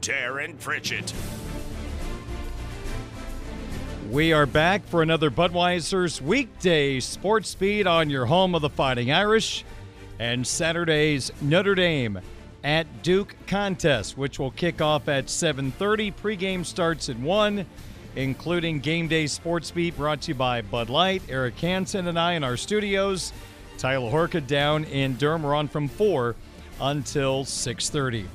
Darin Pritchett. We are back for another Budweiser's weekday sports beat on your home of the Fighting Irish and Saturday's Notre Dame at Duke contest, which will kick off at 7:30. Pregame starts at 1, including game day sports beat brought to you by Bud Light. Eric Hansen and I in our studios. Tyler Horka down in Durham. We're on from 4 until 6:30.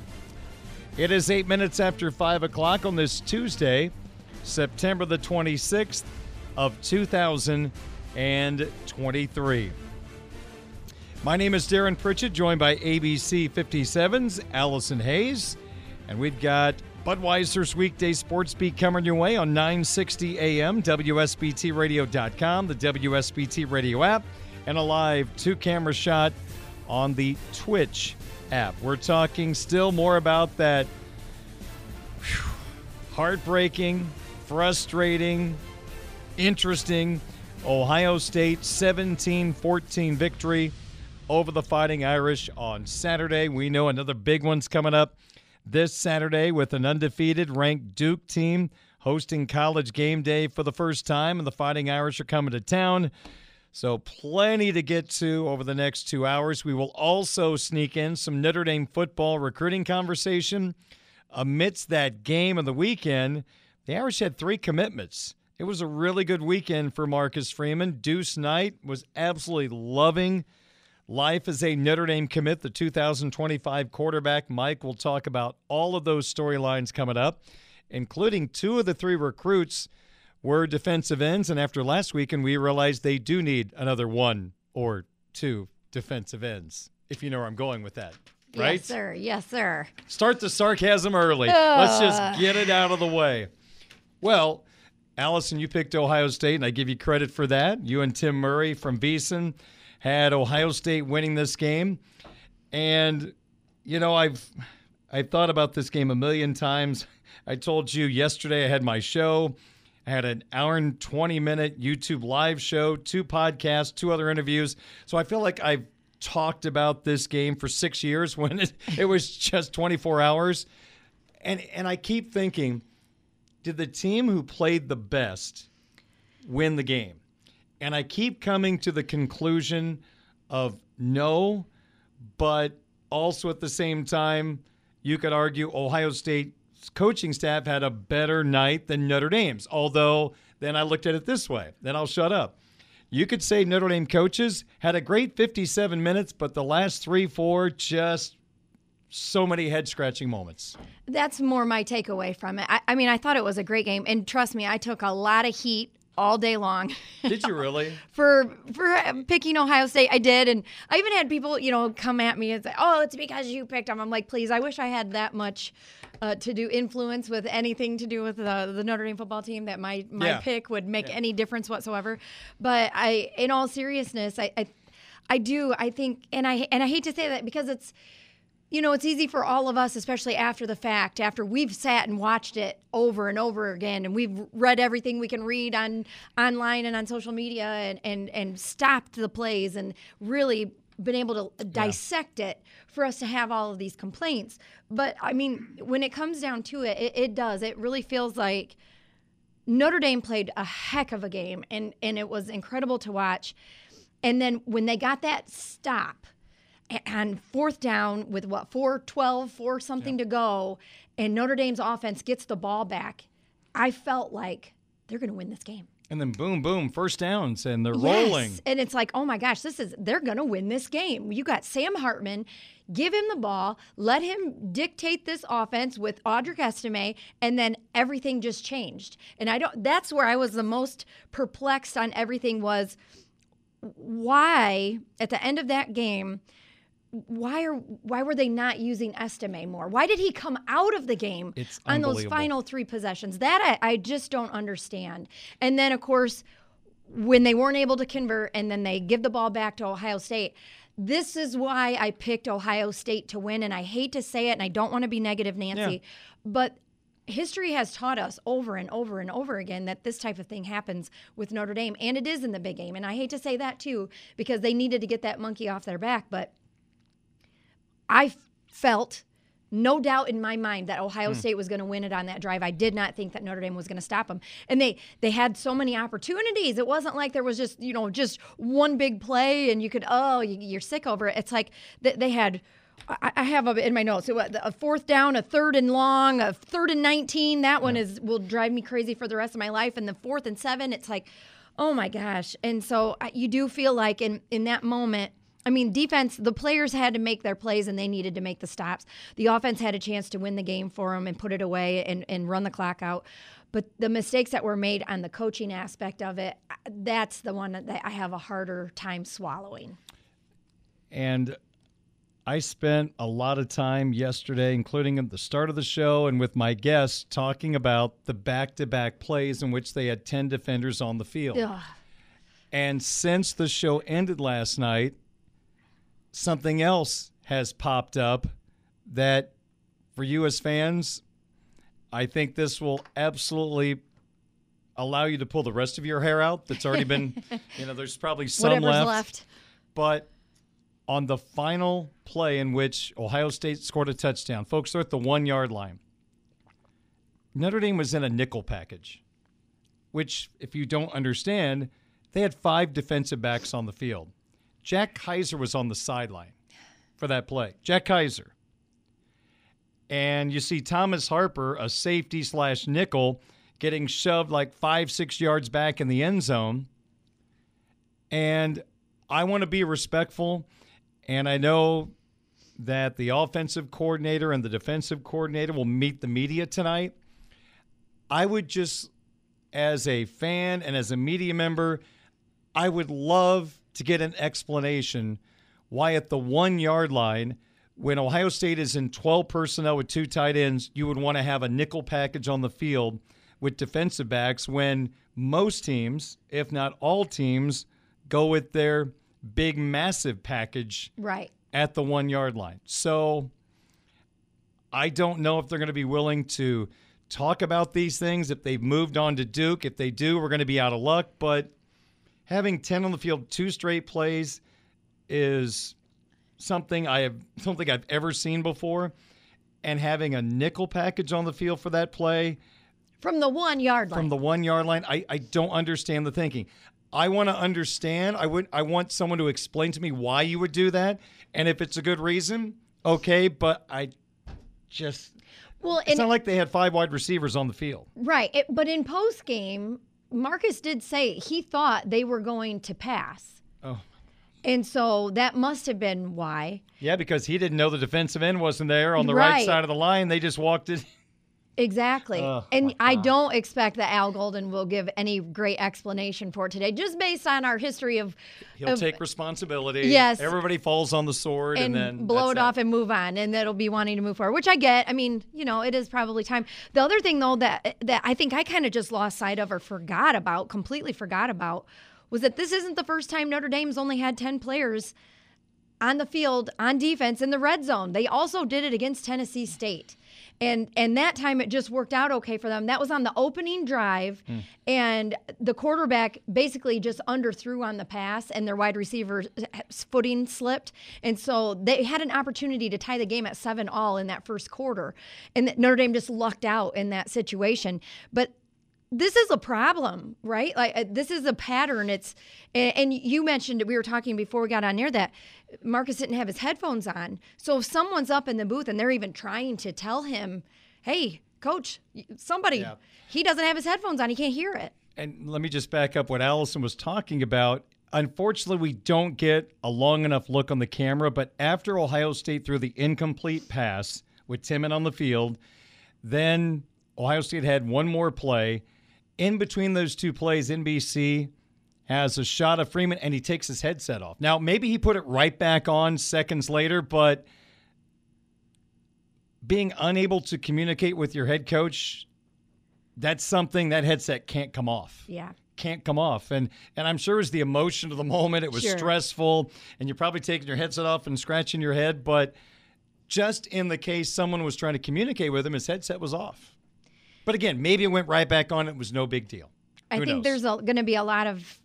It is eight minutes after 5 o'clock on this Tuesday. September the 26th of 2023. My name is Darin Pritchett, joined by ABC 57's Allison Hayes, and we've got Budweiser's weekday sports beat coming your way on 960 AM, WSBTradio.com, the WSBT radio app, and a live two camera shot on the Twitch app. We're talking still more about that whew, heartbreaking, frustrating, interesting Ohio State 17 14 victory over the Fighting Irish on Saturday. We know another big one's coming up this Saturday with an undefeated ranked Duke team hosting college game day for the first time, and the Fighting Irish are coming to town. So, plenty to get to over the next two hours. We will also sneak in some Notre Dame football recruiting conversation amidst that game of the weekend. The Irish had three commitments. It was a really good weekend for Marcus Freeman. Deuce Knight was absolutely loving life as a Notre Dame commit, the 2025 quarterback. Mike will talk about all of those storylines coming up, including two of the three recruits were defensive ends. And after last weekend, we realized they do need another one or two defensive ends, if you know where I'm going with that. Right? Yes, sir. Yes, sir. Start the sarcasm early. Let's just get it out of the way. Well, Allison, you picked Ohio State, and I give you credit for that. You and Tim Murray from Beeson had Ohio State winning this game. And, you know, I've I've thought about this game a million times. I told you yesterday I had my show. I had an hour and 20 minute YouTube live show, two podcasts, two other interviews. So I feel like I've talked about this game for six years when it, it was just 24 hours. And, and I keep thinking, did the team who played the best win the game? And I keep coming to the conclusion of no, but also at the same time, you could argue Ohio State's coaching staff had a better night than Notre Dame's. Although, then I looked at it this way. Then I'll shut up. You could say Notre Dame coaches had a great 57 minutes, but the last three, four just so many head scratching moments. That's more my takeaway from it. I, I, mean, I thought it was a great game. And trust me, I took a lot of heat all day long. Did you really? for for picking Ohio State, I did, and I even had people, you know, come at me and say, "Oh, it's because you picked them." I'm like, please, I wish I had that much uh, to do influence with anything to do with the, the Notre Dame football team that my my Yeah. pick would make any difference whatsoever. But I, in all seriousness, I, I I do. I think, and I and I hate to say that because it's you know, it's easy for all of us, especially after the fact, after we've sat and watched it over and over again, and we've read everything we can read on online and on social media, and and and stopped the plays and really been able to dissect it for us to have all of these complaints. But I mean, when it comes down to it, it, it does. It really feels like Notre Dame played a heck of a game, and and it was incredible to watch. And then when they got that stop and fourth down with what 412 4 something to go and notre dame's offense gets the ball back i felt like they're going to win this game And then boom, boom, first downs, and they're rolling. And it's like, oh my gosh, this is they're gonna win this game. You got Sam Hartman, give him the ball, let him dictate this offense with Audric Estime, and then everything just changed. And I don't that's where I was the most perplexed on everything was why at the end of that game why are why were they not using Estime more? Why did he come out of the game It's on those final three possessions? That I, I just don't understand. And then of course, when they weren't able to convert and then they give the ball back to Ohio State. This is why I picked Ohio State to win. And I hate to say it, and I don't want to be negative, Nancy, Yeah. but history has taught us over and over and over again that this type of thing happens with Notre Dame, and it is in the big game. And I hate to say that too, because they needed to get that monkey off their back, but I felt no doubt in my mind that Ohio hmm. State was going to win it on that drive. I did not think that Notre Dame was going to stop them. And they they had so many opportunities. It wasn't like there was just, you know, just one big play and you could oh, you- you're sick over it. It's like they had I I have a- in my notes a fourth down, a third and long, a third and 19. That one is will drive me crazy for the rest of my life. And the fourth and seven, it's like, oh my gosh. And so you do feel like in in that moment, I mean, defense, the players had to make their plays and they needed to make the stops. The offense had a chance to win the game for them and put it away and, and run the clock out. But the mistakes that were made on the coaching aspect of it, that's the one that I have a harder time swallowing. And I spent a lot of time yesterday, including at the start of the show and with my guests, talking about the back to back plays in which they had 10 defenders on the field. Ugh. And since the show ended last night, something else has popped up that for you as fans, I think this will absolutely allow you to pull the rest of your hair out that's already been, you know, there's probably some left. left. But on the final play in which Ohio State scored a touchdown, folks, they're at the one yard line. Notre Dame was in a nickel package, which, if you don't understand, they had five defensive backs on the field. Jack Kaiser was on the sideline for that play. Jack Kaiser. And you see Thomas Harper, a safety slash nickel, getting shoved like five, six yards back in the end zone. And I want to be respectful. And I know that the offensive coordinator and the defensive coordinator will meet the media tonight. I would just, as a fan and as a media member, I would love to get an explanation why at the one yard line, when Ohio State is in 12 personnel with two tight ends, you would want to have a nickel package on the field with defensive backs when most teams, if not all teams, go with their big, massive package Right. at the one yard line. So I don't know if they're going to be willing to talk about these things, if they've moved on to Duke. If they do, we're going to be out of luck. But having 10 on the field, two straight plays, is something I have, don't think I've ever seen before. And having a nickel package on the field for that play From the one yard line. from the one yard line, I, I don't understand the thinking. I want to understand. I would I want someone to explain to me why you would do that, and if it's a good reason, okay. But I just well, it's not like they had five wide receivers on the field. Right. It, but in post game, Marcus did say he thought they were going to pass. Oh. And so that must have been why. Yeah, because he didn't know the defensive end wasn't there on the right, Right. side of the line. They just walked it. Exactly. Oh, and I don't expect that Al Golden will give any great explanation for today, just based on our history of. He'll of- take responsibility. Yes. Everybody falls on the sword and, and, then blow it off and move on, and that'll be wanting to move forward, which I get. I mean, you know, it is probably time. The other thing, though, that that I think I kind of just lost sight of or forgot about, completely forgot about, was that this isn't the first time Notre Dame's only had ten players on the field on defense in the red zone. They also did it against Tennessee State. And and that time it just worked out okay for them. That was on the opening drive hmm. and the quarterback basically just underthrew on the pass and their wide receiver's uh, footing slipped. And so they had an opportunity to tie the game at 7 all in that first quarter. And Notre Dame just lucked out in that situation. But this is a problem, right? Like uh, this is a pattern. It's and, and you mentioned we were talking before we got on air that Marcus didn't have his headphones on. So if someone's up in the booth and they're even trying to tell him, "Hey, coach, somebody, Yeah. he doesn't have his headphones on. He can't hear it." And let me just back up what Allison was talking about. Unfortunately, we don't get a long enough look on the camera, but after Ohio State threw the incomplete pass with Timmon on the field, then Ohio State had one more play. In between those two plays, NBC has a shot of Freeman and he takes his headset off. Now, maybe he put it right back on seconds later, but being unable to communicate with your head coach, that's something that headset can't come off Yeah. can't come off. And and I'm sure it was the emotion of the moment. It was Sure. stressful, and you're probably taking your headset off and scratching your head. But just in the case someone was trying to communicate with him, his headset was off. But again, maybe it went right back on. It was no big deal. I Who think knows? there's going to be a lot of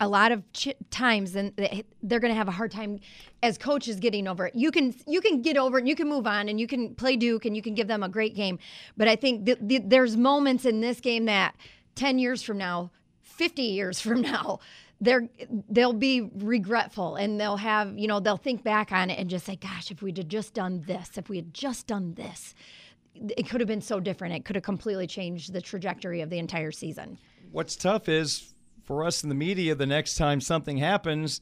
a lot of ch- times and they- they're going to have a hard time as coaches getting over it. You can you can get over it and you can move on and you can play Duke and you can give them a great game. But I think th- th- there's moments in this game that 10 years from now, 50 years from now, they're they'll be regretful and they'll have, you know, they'll think back on it and just say, gosh, if we'd have just done this, if we had just done this, it could have been so different. It could have completely changed the trajectory of the entire season. What's tough is for us in the media, the next time something happens,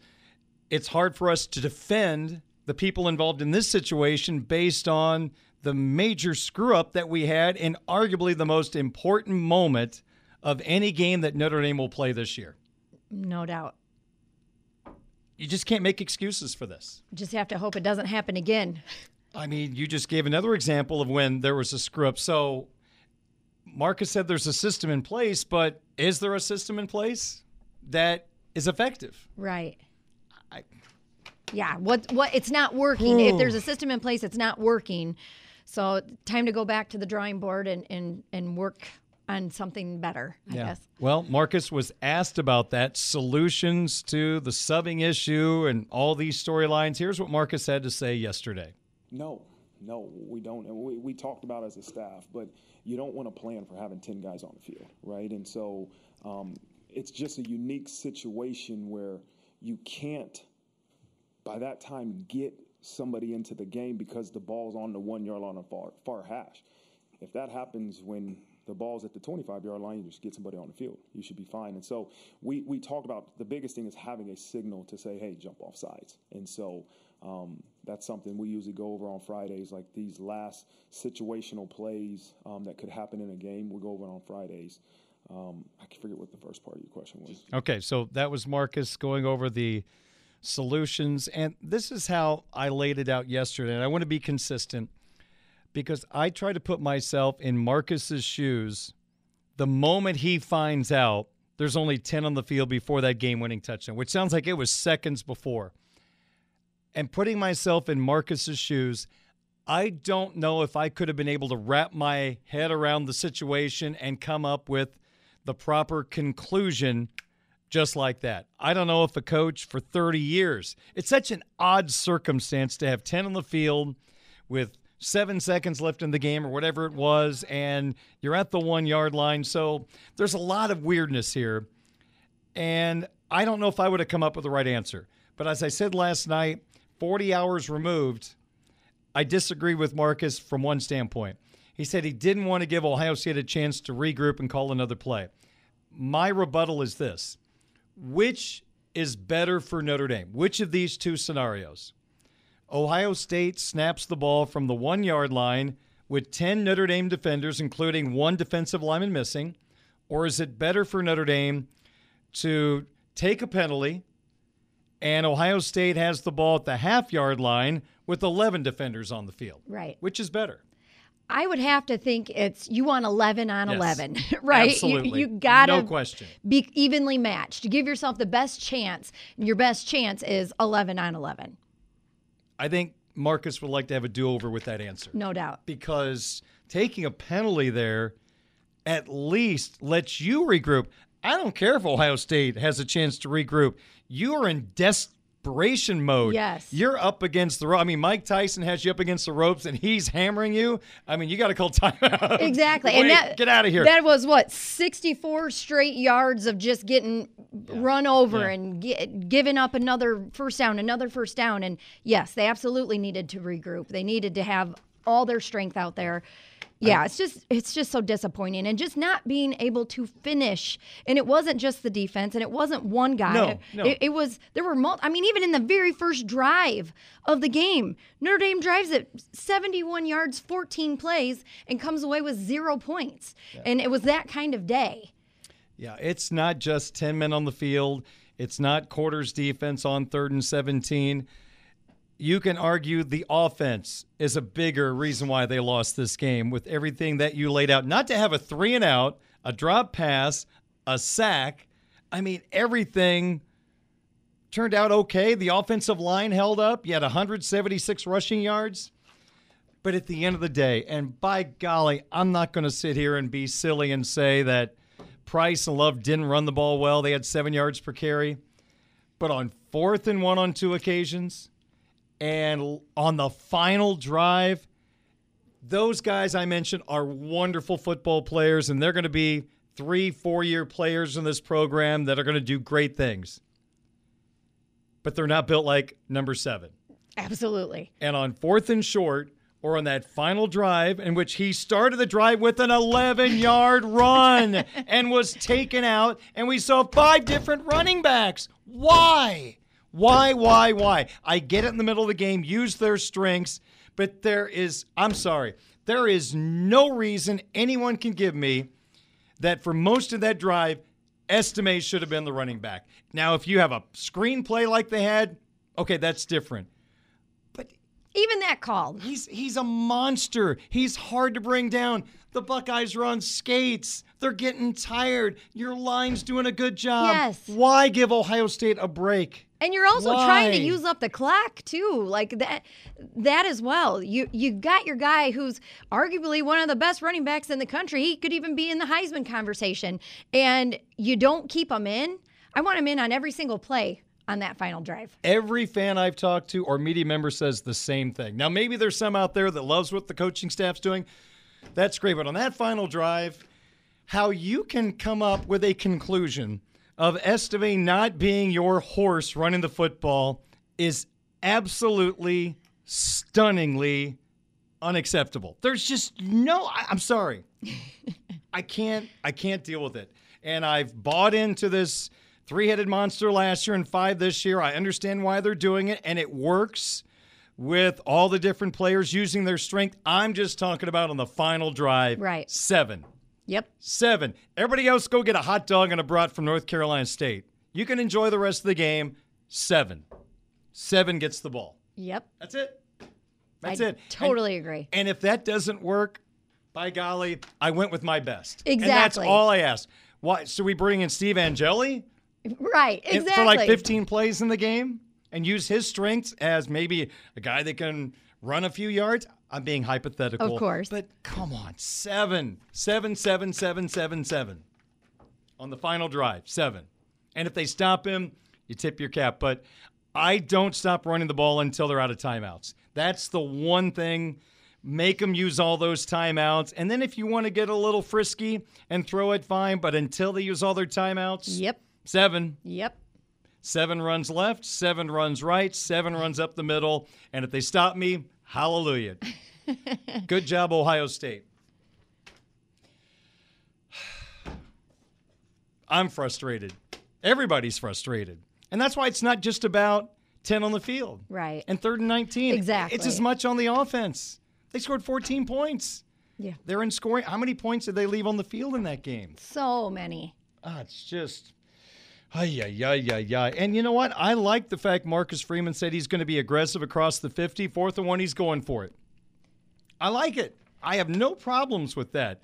it's hard for us to defend the people involved in this situation based on the major screw up that we had in arguably the most important moment of any game that Notre Dame will play this year. No doubt. You just can't make excuses for this. Just have to hope it doesn't happen again. I mean, you just gave another example of when there was a screw up. So Marcus said there's a system in place, but is there a system in place that is effective? Right. I- Yeah. What? What? It's not working. if there's a hmm. system in place, it's not working. So time to go back to the drawing board and and and work on something better. I guess. Well, Marcus was asked about that solutions to the subbing issue and all these storylines. Here's what Marcus had to say yesterday. No, no, we don't. And we, we talked about as a staff, but you don't want to plan for having 10 guys on the field, right? And so um, it's just a unique situation where you can't, by that time, get somebody into the game because the ball's on the one yard line of far, far hash. If that happens when the ball's at the 25 yard line, you just get somebody on the field. You should be fine. And so we, we talked about the biggest thing is having a signal to say, hey, jump off sides. And so um, that's something we usually go over on Fridays, like these last situational plays um, that could happen in a game. We go over on Fridays. Um, I forget what the first part of your question was. Okay, so that was Marcus going over the solutions. And this is how I laid it out yesterday. And I want to be consistent because I try to put myself in Marcus's shoes the moment he finds out there's only 10 on the field before that game winning touchdown, which sounds like it was seconds before. And putting myself in Marcus's shoes, I don't know if I could have been able to wrap my head around the situation and come up with the proper conclusion just like that. I don't know if a coach for 30 years, it's such an odd circumstance to have 10 on the field with seven seconds left in the game or whatever it was, and you're at the one yard line. So there's a lot of weirdness here. And I don't know if I would have come up with the right answer. But as I said last night, 40 hours removed, I disagree with Marcus from one standpoint. He said he didn't want to give Ohio State a chance to regroup and call another play. My rebuttal is this which is better for Notre Dame? Which of these two scenarios? Ohio State snaps the ball from the one yard line, with 10 Notre Dame defenders, including one defensive lineman missing? Or is it better for Notre Dame to take a penalty and Ohio State has the ball at the half yard line with 11 defenders on the field? Right. Which is better? I would have to think it's you want 11 on Yes. 11, right? Absolutely. You, you gotta No question. be evenly matched. To give yourself the best chance, your best chance is 11 on 11, I think Marcus would like to have a do over with that answer. no doubt. because taking a penalty there at least lets you regroup. I don't care if Ohio State has a chance to regroup. You are in desperation mode. Yes. You're up against the rope. I mean, Mike Tyson has you up against the ropes and he's hammering you. I mean, you got to call timeout. Exactly. Wait, and that, get out of here. That was what 64 straight yards of just getting run over Yeah. and gi- giving up another first down, another first down. And yes, they absolutely needed to regroup. They needed to have all their strength out there. Yeah, it's just it's just so disappointing and just not being able to finish. And it wasn't just the defense and it wasn't one guy. No, no. It, it was there were mul- I mean even in the very first drive of the game, Notre Dame drives it 71 yards, 14 plays and comes away with 0 points. And it was that kind of day. Yeah, it's not just 10 men on the field. It's not quarters defense on third and 17. You can argue the offense is a bigger reason why they lost this game with everything that you laid out. Not to have a three and out, a drop pass, a sack. I mean, everything turned out okay. The offensive line held up. You had 176 rushing yards. But at the end of the day, and by golly, I'm not going to sit here and be silly and say that Price and Love didn't run the ball well. They had seven yards per carry. But on fourth and one on two occasions, and on the final drive, those guys I mentioned are wonderful football players, and they're going to be three, four year players in this program that are going to do great things. But they're not built like number seven. Absolutely. And on fourth and short, or on that final drive in which he started the drive with an 11 yard run and was taken out, and we saw five different running backs. Why? Why, why, why? I get it in the middle of the game, use their strengths, but there is, I'm sorry, there is no reason anyone can give me that for most of that drive, Estime should have been the running back. Now, if you have a screenplay like they had, okay, that's different. But even that call. He's he's a monster. He's hard to bring down. The Buckeyes are on skates. They're getting tired. Your line's doing a good job. Yes. Why give Ohio State a break? And you're also trying to use up the clock too, like that. That as well. You you got your guy who's arguably one of the best running backs in the country. He could even be in the Heisman conversation, and you don't keep him in. I want him in on every single play on that final drive. Every fan I've talked to or media member says the same thing. Now, maybe there's some out there that loves what the coaching staff's doing. That's great. But on that final drive, how you can come up with a conclusion of Estime not being your horse running the football is absolutely stunningly unacceptable. There's just no I- I'm sorry. I can't I can't deal with it. And I've bought into this three-headed monster last year and five this year. I understand why they're doing it and it works with all the different players using their strength. I'm just talking about on the final drive. Right. 7. Yep. 7. Everybody else go get a hot dog and a brat from North Carolina State. You can enjoy the rest of the game. 7. 7 gets the ball. Yep. That's it. That's I it. Totally agree. And if that doesn't work, by golly, I went with my best. And that's all I asked. Why? So we bring in Steve Angeli Right. Exactly. for like 15 plays in the game and use his strengths as maybe a guy that can run a few yards. I'm being hypothetical. Of course. But come on, seven, seven, seven, seven, seven, seven on the final drive, seven. And if they stop him, you tip your cap. But I don't stop running the ball until they're out of timeouts. That's the one thing. Make them use all those timeouts. And then if you want to get a little frisky and throw it, fine. But until they use all their timeouts, Yep. seven. Yep. Seven runs left, seven runs right, seven runs up the middle. And if they stop me, hallelujah. Good job, Ohio State. I'm frustrated. Everybody's frustrated. And that's why it's not just about 10 on the field Right. and third and 19. Exactly. It's as much on the offense. They scored 14 points. Yeah. They're in scoring. How many points did they leave on the field in that game? So many. Ah, it's just. Ay, yeah, yeah, ay, ay. And you know what? I like the fact Marcus Freeman said he's going to be aggressive across the 50. Fourth and one, he's going for it. I like it. I have no problems with that.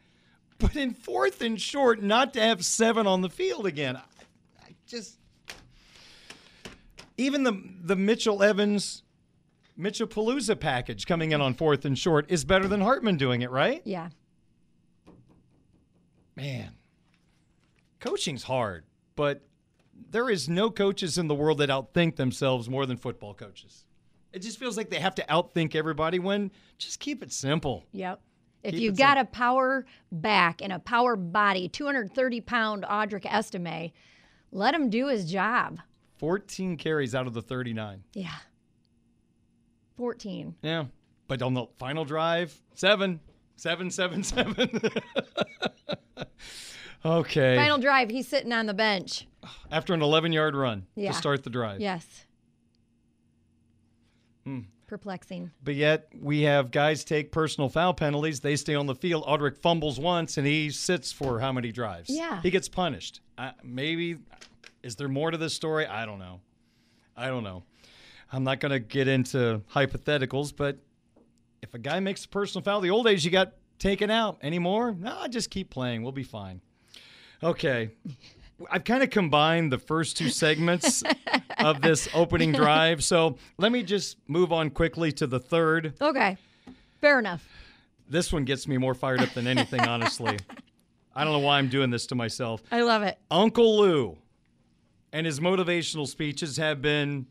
But in fourth and short, not to have seven on the field again. I, I just. Even the, the Mitchell Evans, Mitchell Palooza package coming in on fourth and short is better than Hartman doing it, right? Yeah. Man, coaching's hard, but there is no coaches in the world that outthink themselves more than football coaches. It just feels like they have to outthink everybody when just keep it simple. Yep. If Keep you've got a power back and a power body, 230 pound Audric Estime, let him do his job. 14 carries out of the 39. Yeah. 14. Yeah. But on the final drive, seven, seven, seven, seven. okay. Final drive, he's sitting on the bench. After an 11 yard run Yeah. to start the drive. Yes. Hmm. Perplexing. But yet we have guys take personal foul penalties. They stay on the field. Audric fumbles once and he sits for how many drives? Yeah. He gets punished. Maybe is there more to this story? I don't know. I don't know. I'm not going to get into hypotheticals, but if a guy makes a personal foul, the old days you got taken out. Anymore? No, just keep playing. We'll be fine. Okay. I've kind of combined the first two segments of this opening drive. So let me just move on quickly to the third. Okay. Fair enough. This one gets me more fired up than anything, honestly. I don't know why I'm doing this to myself. I love it. Uncle Lou and his motivational speeches have been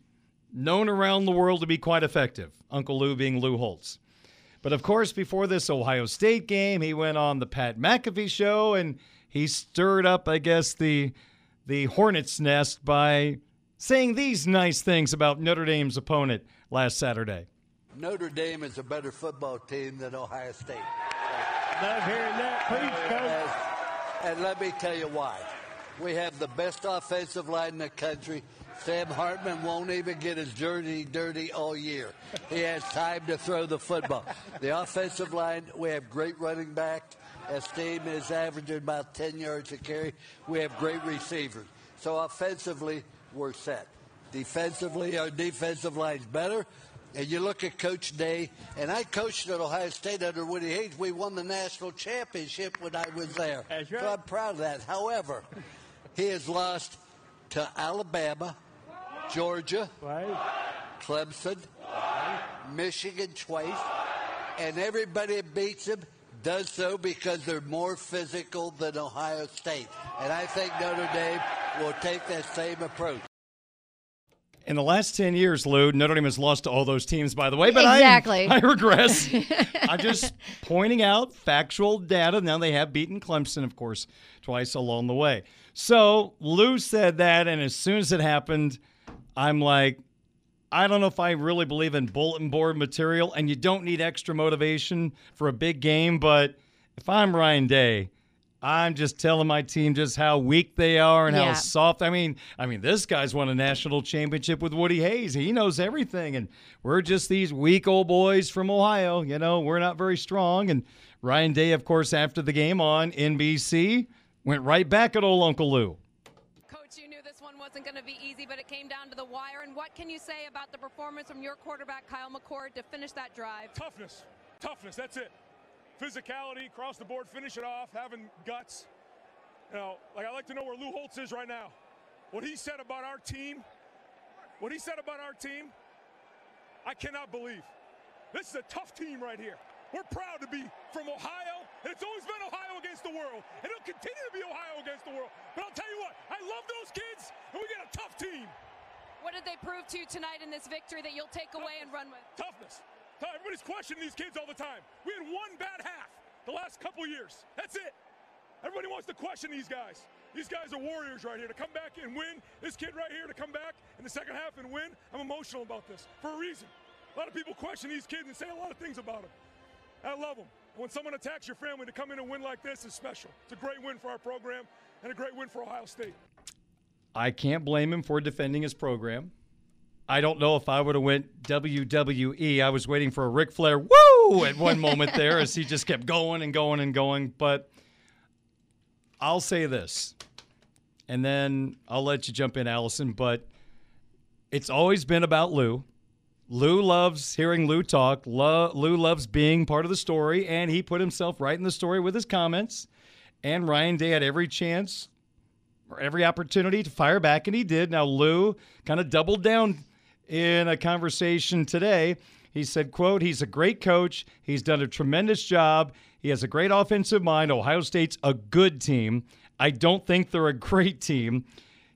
known around the world to be quite effective. Uncle Lou being Lou Holtz. But of course, before this Ohio State game, he went on the Pat McAfee show and he stirred up, I guess, the the hornet's nest by saying these nice things about Notre Dame's opponent last Saturday. Notre Dame is a better football team than Ohio State. Love hearing that. Preach, coach. And, and let me tell you why. We have the best offensive line in the country. Sam Hartman won't even get his jersey dirty all year. He has time to throw the football. The offensive line, we have great running back. Estime is averaging about 10 yards a carry. We have great receivers. So offensively, we're set. Defensively, our defensive line's better. And you look at Coach Day, and I coached at Ohio State under Woody Hayes. We won the national championship when I was there. That's right. So I'm proud of that. However, he has lost to Alabama, Georgia, Right. Clemson, Michigan twice, and everybody that beats them does so because they're more physical than Ohio State. And I think Notre Dame will take that same approach. In the last 10 years, Lou, Notre Dame has lost to all those teams, by the way, but I- Exactly. I, regress. I'm just pointing out factual data. Now they have beaten Clemson, of course, twice along the way. So Lou said that, and as soon as it happened, I'm like, I don't know if I really believe in bulletin board material, and you don't need extra motivation for a big game, but if I'm Ryan Day, I'm just telling my team just how weak they are and Yeah. how soft. I mean, I mean, this guy's won a national championship with Woody Hayes. He knows everything, and we're just these weak old boys from Ohio. You know, we're not very strong. And Ryan Day, of course, after the game on NBC, went right back at old Uncle Lou. Coach, you knew this one wasn't going to be easy, but it came down to the wire. And what can you say about the performance from your quarterback, Kyle McCord, to finish that drive? Toughness. Toughness. That's it. Physicality, across the board, finish it off, having guts. You know, like I like to know where Lou Holtz is right now. What he said about our team, what he said about our team, I cannot believe. This is a tough team right here. We're proud to be from Ohio, and it's always been Ohio against the world, and it'll continue to be Ohio against the world. But I'll tell you what, I love those kids, and we got a tough team. What did they prove to you tonight in this victory that you'll take away and run with? Toughness. Everybody's questioning these kids all the time. We had one bad half the last couple years. That's it. Everybody wants to question these guys. These guys are warriors right here to come back and win. This kid right here to come back in the second half and win. I'm emotional about this for a reason. A lot of people question these kids and say a lot of things about them. I love them. When someone attacks your family to come in and win like this is special. It's a great win for our program and a great win for Ohio State. I can't blame him for defending his program. I don't know if I would have went WWE. I was waiting for a Ric Flair woo woo at one moment there as he just kept going and going and going. But I'll say this, and then I'll let you jump in, Allison. But it's always been about Lou. Lou loves hearing Lou talk. Lou loves being part of the story, and he put himself right in the story with his comments. And Ryan Day had every chance or every opportunity to fire back, and he did. Now, Lou kind of doubled down in a conversation today. He said, quote, he's a great coach. He's done a tremendous job. He has a great offensive mind. Ohio State's a good team. I don't think they're a great team.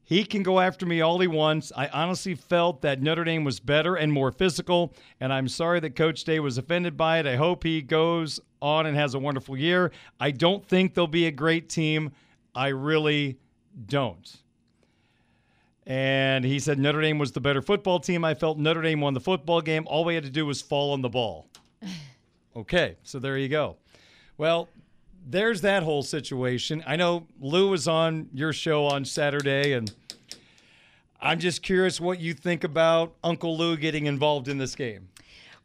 He can go after me all he wants. I honestly felt that Notre Dame was better and more physical, and I'm sorry that Coach Day was offended by it. I hope he goes on and has a wonderful year. I don't think they'll be a great team. I really don't. And he said Notre Dame was the better football team. I felt Notre Dame won the football game. All we had to do was fall on the ball. Okay, so there you go. Well, there's that whole situation. I know Lou was on your show on Saturday, and I'm just curious what you think about Uncle Lou getting involved in this game.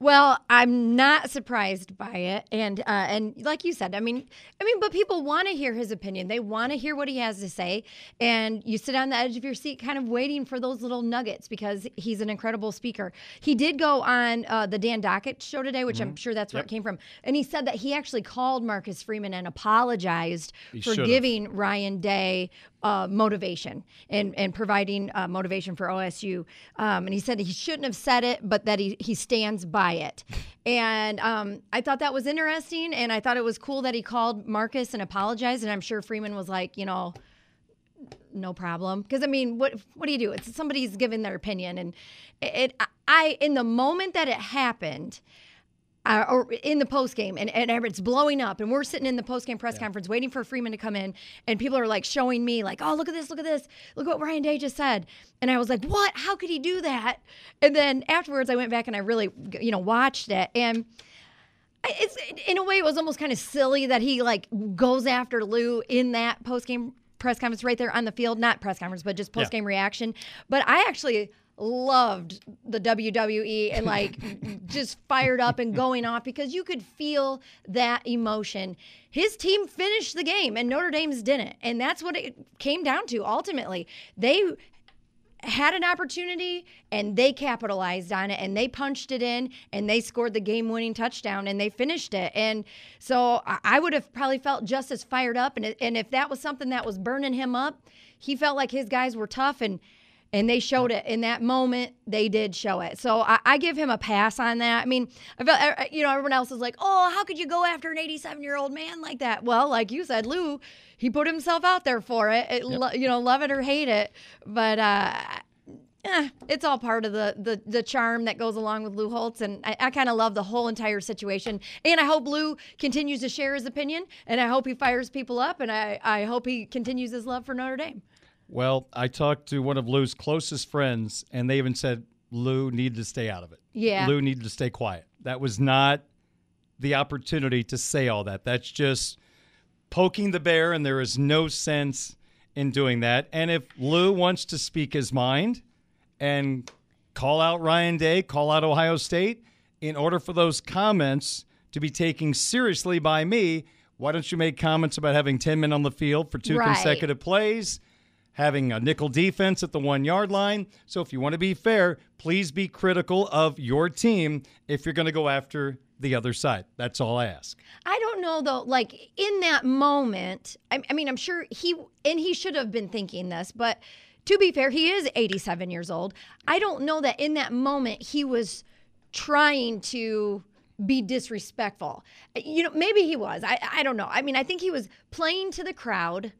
Well, I'm not surprised by it, and uh, and like you said, I mean, I mean, but people want to hear his opinion. They want to hear what he has to say, and you sit on the edge of your seat, kind of waiting for those little nuggets because he's an incredible speaker. He did go on uh, the Dan Patrick show today, which mm-hmm. I'm sure that's where yep. it came from, and he said that he actually called Marcus Freeman and apologized he for should've. giving Ryan Day uh, motivation and, and providing uh, motivation for OSU. Um, and he said he shouldn't have said it, but that he, he stands by it. And um, I thought that was interesting. And I thought it was cool that he called Marcus and apologized. And I'm sure Freeman was like, you know, no problem. Because I mean, what what do you do? It's somebody's giving their opinion, and it. I in the moment that it happened, uh, or in the post game, and, and it's blowing up, and we're sitting in the post game press yeah. conference waiting for Freeman to come in, and people are like showing me like, oh look at this, look at this, look what Ryan Day just said, and I was like, what? How could he do that? And then afterwards, I went back and I really, you know, watched it, and it's in a way it was almost kind of silly that he like goes after Lou in that post game press conference right there on the field, not press conference, but just post game yeah. reaction. But I actually loved the WWE and like just fired up and going off because you could feel that emotion. His team finished the game and Notre Dame's didn't. And that's what it came down to ultimately. They had an opportunity and they capitalized on it and they punched it in and they scored the game winning touchdown and they finished it. And so I would have probably felt just as fired up. And, and if that was something that was burning him up, he felt like his guys were tough and and they showed it in that moment. They did show it, so I, I, give him a pass on that. I mean, I felt you know everyone else is like, oh, how could you go after an 87 year old man like that? Well, like you said, Lou, he put himself out there for it. it yep. you know, love it or hate it, but. uh Eh, it's all part of the, the the charm that goes along with Lou Holtz, and I, I kind of love the whole entire situation. And I hope Lou continues to share his opinion, and I hope he fires people up, and I, I hope he continues his love for Notre Dame. Well, I talked to one of Lou's closest friends, and they even said Lou needed to stay out of it. Yeah. Lou needed to stay quiet. That was not the opportunity to say all that. That's just poking the bear, and there is no sense in doing that. And if Lou wants to speak his mind and call out Ryan Day, call out Ohio State, in order for those comments to be taken seriously by me, why don't you make comments about having 10 men on the field for two right. consecutive plays? Having a nickel defense at the one yard line. So if you want to be fair, please be critical of your team if you're going to go after the other side. That's all I ask. I don't know though, like in that moment, I, I mean, I'm sure he, and he should have been thinking this, but to be fair, he is 87 years old. I don't know that in that moment he was trying to be disrespectful. You know, maybe he was. I, I don't know. I mean, I think he was playing to the crowd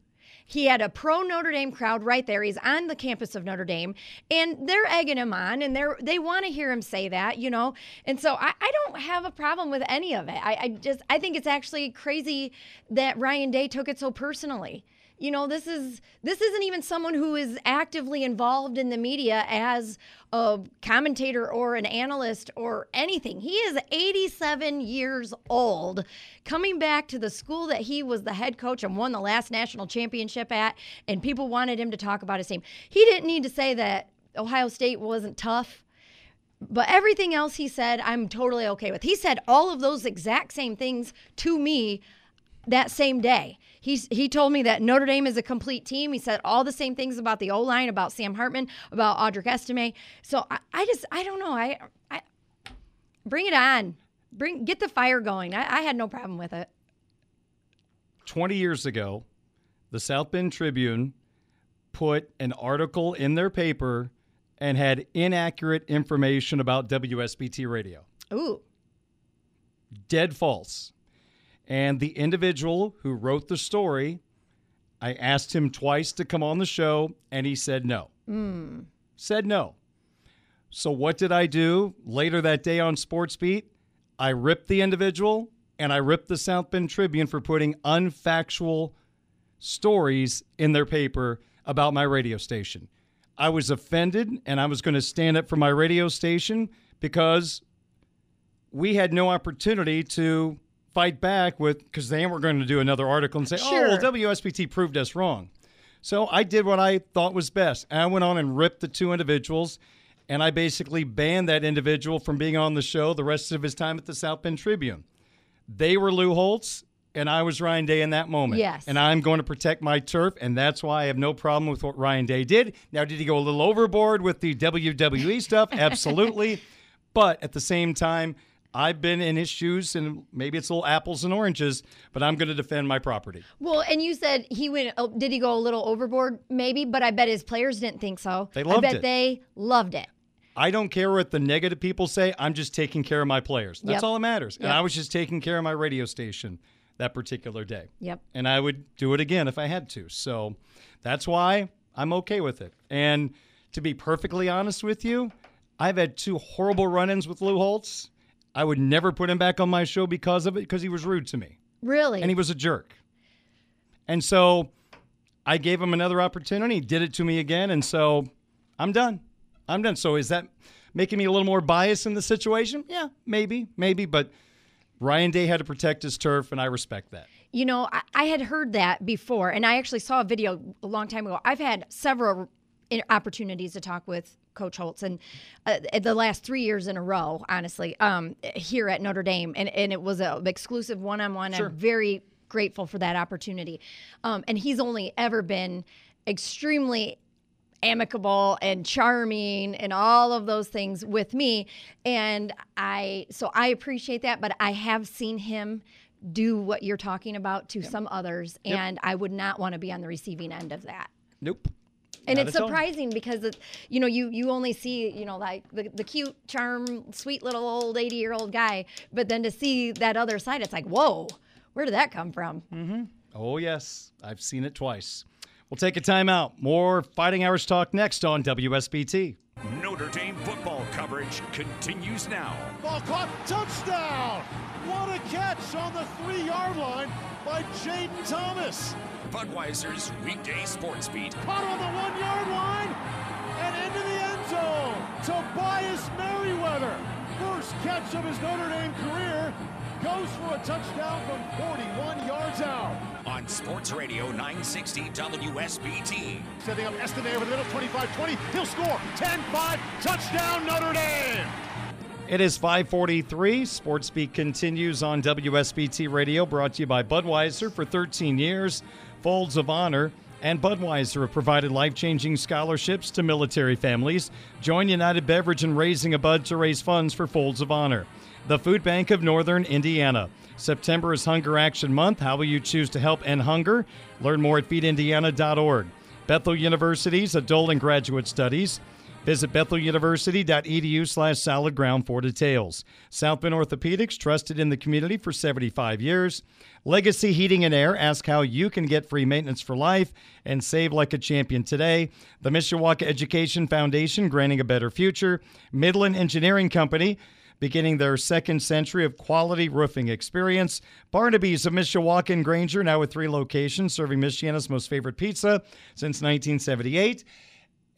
he had a pro Notre Dame crowd right there. He's on the campus of Notre Dame, and they're egging him on, and they're they want to hear him say that, you know. And so I, I don't have a problem with any of it. I, I just I think it's actually crazy that Ryan Day took it so personally you know this is this isn't even someone who is actively involved in the media as a commentator or an analyst or anything he is 87 years old coming back to the school that he was the head coach and won the last national championship at and people wanted him to talk about his team he didn't need to say that ohio state wasn't tough But everything else he said, I'm totally okay with. He said all of those exact same things to me that same day. He's, he told me that Notre Dame is a complete team. He said all the same things about the O line, about Sam Hartman, about Audric Estime. So I, I just, I don't know. I, I bring it on. Bring get the fire going. I, I had no problem with it. 20 years ago, the South Bend Tribune put an article in their paper and had inaccurate information about WSBT radio. Ooh. Dead false. And the individual who wrote the story, I asked him twice to come on the show, and he said no. Mm. Said no. So what did I do later that day on Sports Beat? I ripped the individual and I ripped the South Bend Tribune for putting unfactual stories in their paper about my radio station. I was offended and I was going to stand up for my radio station because we had no opportunity to fight back with because they were going to do another article and say, Sure. "Oh, well, WSBT proved us wrong." So I did what I thought was best. And I went on and ripped the two individuals, and I basically banned that individual from being on the show the rest of his time at the South Bend Tribune. They were Lou Holtz, and I was Ryan Day in that moment. Yes. And I'm going to protect my turf, and that's why I have no problem with what Ryan Day did. Now, did he go a little overboard with the WWE stuff? Absolutely. But at the same time, I've been in his shoes, and maybe it's little apples and oranges, but I'm going to defend my property. Well, and you said he went. Oh, did he go a little overboard? Maybe, but I bet his players didn't think so. They loved I bet it. they loved it. I don't care what the negative people say. I'm just taking care of my players. That's Yep. all that matters. And Yep. I was just taking care of my radio station that particular day. Yep. And I would do it again if I had to. So that's why I'm okay with it. And to be perfectly honest with you, I've had two horrible run ins with Lou Holtz. I would never put him back on my show because of it, because he was rude to me. Really? And he was a jerk. And so I gave him another opportunity. He did it to me again. And so I'm done. I'm done. So is that making me a little more biased in the situation? Yeah, maybe, maybe. But Ryan Day had to protect his turf, and I respect that. You know, I, I had heard that before, and I actually saw a video a long time ago. I've had several opportunities to talk with Coach Holtz, and uh, the last three years in a row, honestly, um, here at Notre Dame, and, and it was an exclusive one-on-one. Sure. I'm very grateful for that opportunity, um, and he's only ever been extremely amicable and charming and all of those things with me and i so i appreciate that but i have seen him do what you're talking about to some others Yep. and i would not want to be on the receiving end of that Nope. And Not it's all. surprising because it, you know you you only see you know like the, the cute charm sweet little old 80 year old guy but then to see that other side it's like whoa where did that come from Mm-hmm. Oh, yes. I've seen it twice. We'll take a timeout. More Fighting Irish talk next on WSBT. Notre Dame football coverage continues now. Ball caught, touchdown! What a catch on the three-yard line by Jayden Thomas. Budweiser's weekday sports beat. Caught on the one-yard line and into the end zone. Tobias Merriweather, first catch of his Notre Dame career, goes for a touchdown from 41 yards out. On Sports Radio 960 WSBT. Setting up Estime over the middle, 25-20. He'll score. 10-5, touchdown Notre Dame. It is 543. Sports Beat continues on WSBT Radio, brought to you by Budweiser for 13 years. Folds of Honor and Budweiser have provided life changing scholarships to military families. Join United Beverage in raising a bud to raise funds for Folds of Honor. The Food Bank of Northern Indiana. September is Hunger Action Month. How will you choose to help end hunger? Learn more at feedindiana.org. Bethel University's Adult and Graduate Studies. Visit betheluniversity.edu slash solid ground for details. South Bend Orthopedics, trusted in the community for 75 years. Legacy Heating and Air, ask how you can get free maintenance for life and save like a champion today. The Mishawaka Education Foundation, granting a better future. Midland Engineering Company, beginning their second century of quality roofing experience. Barnaby's of Mishawaka and Granger, now with three locations, serving Michiana's most favorite pizza since 1978.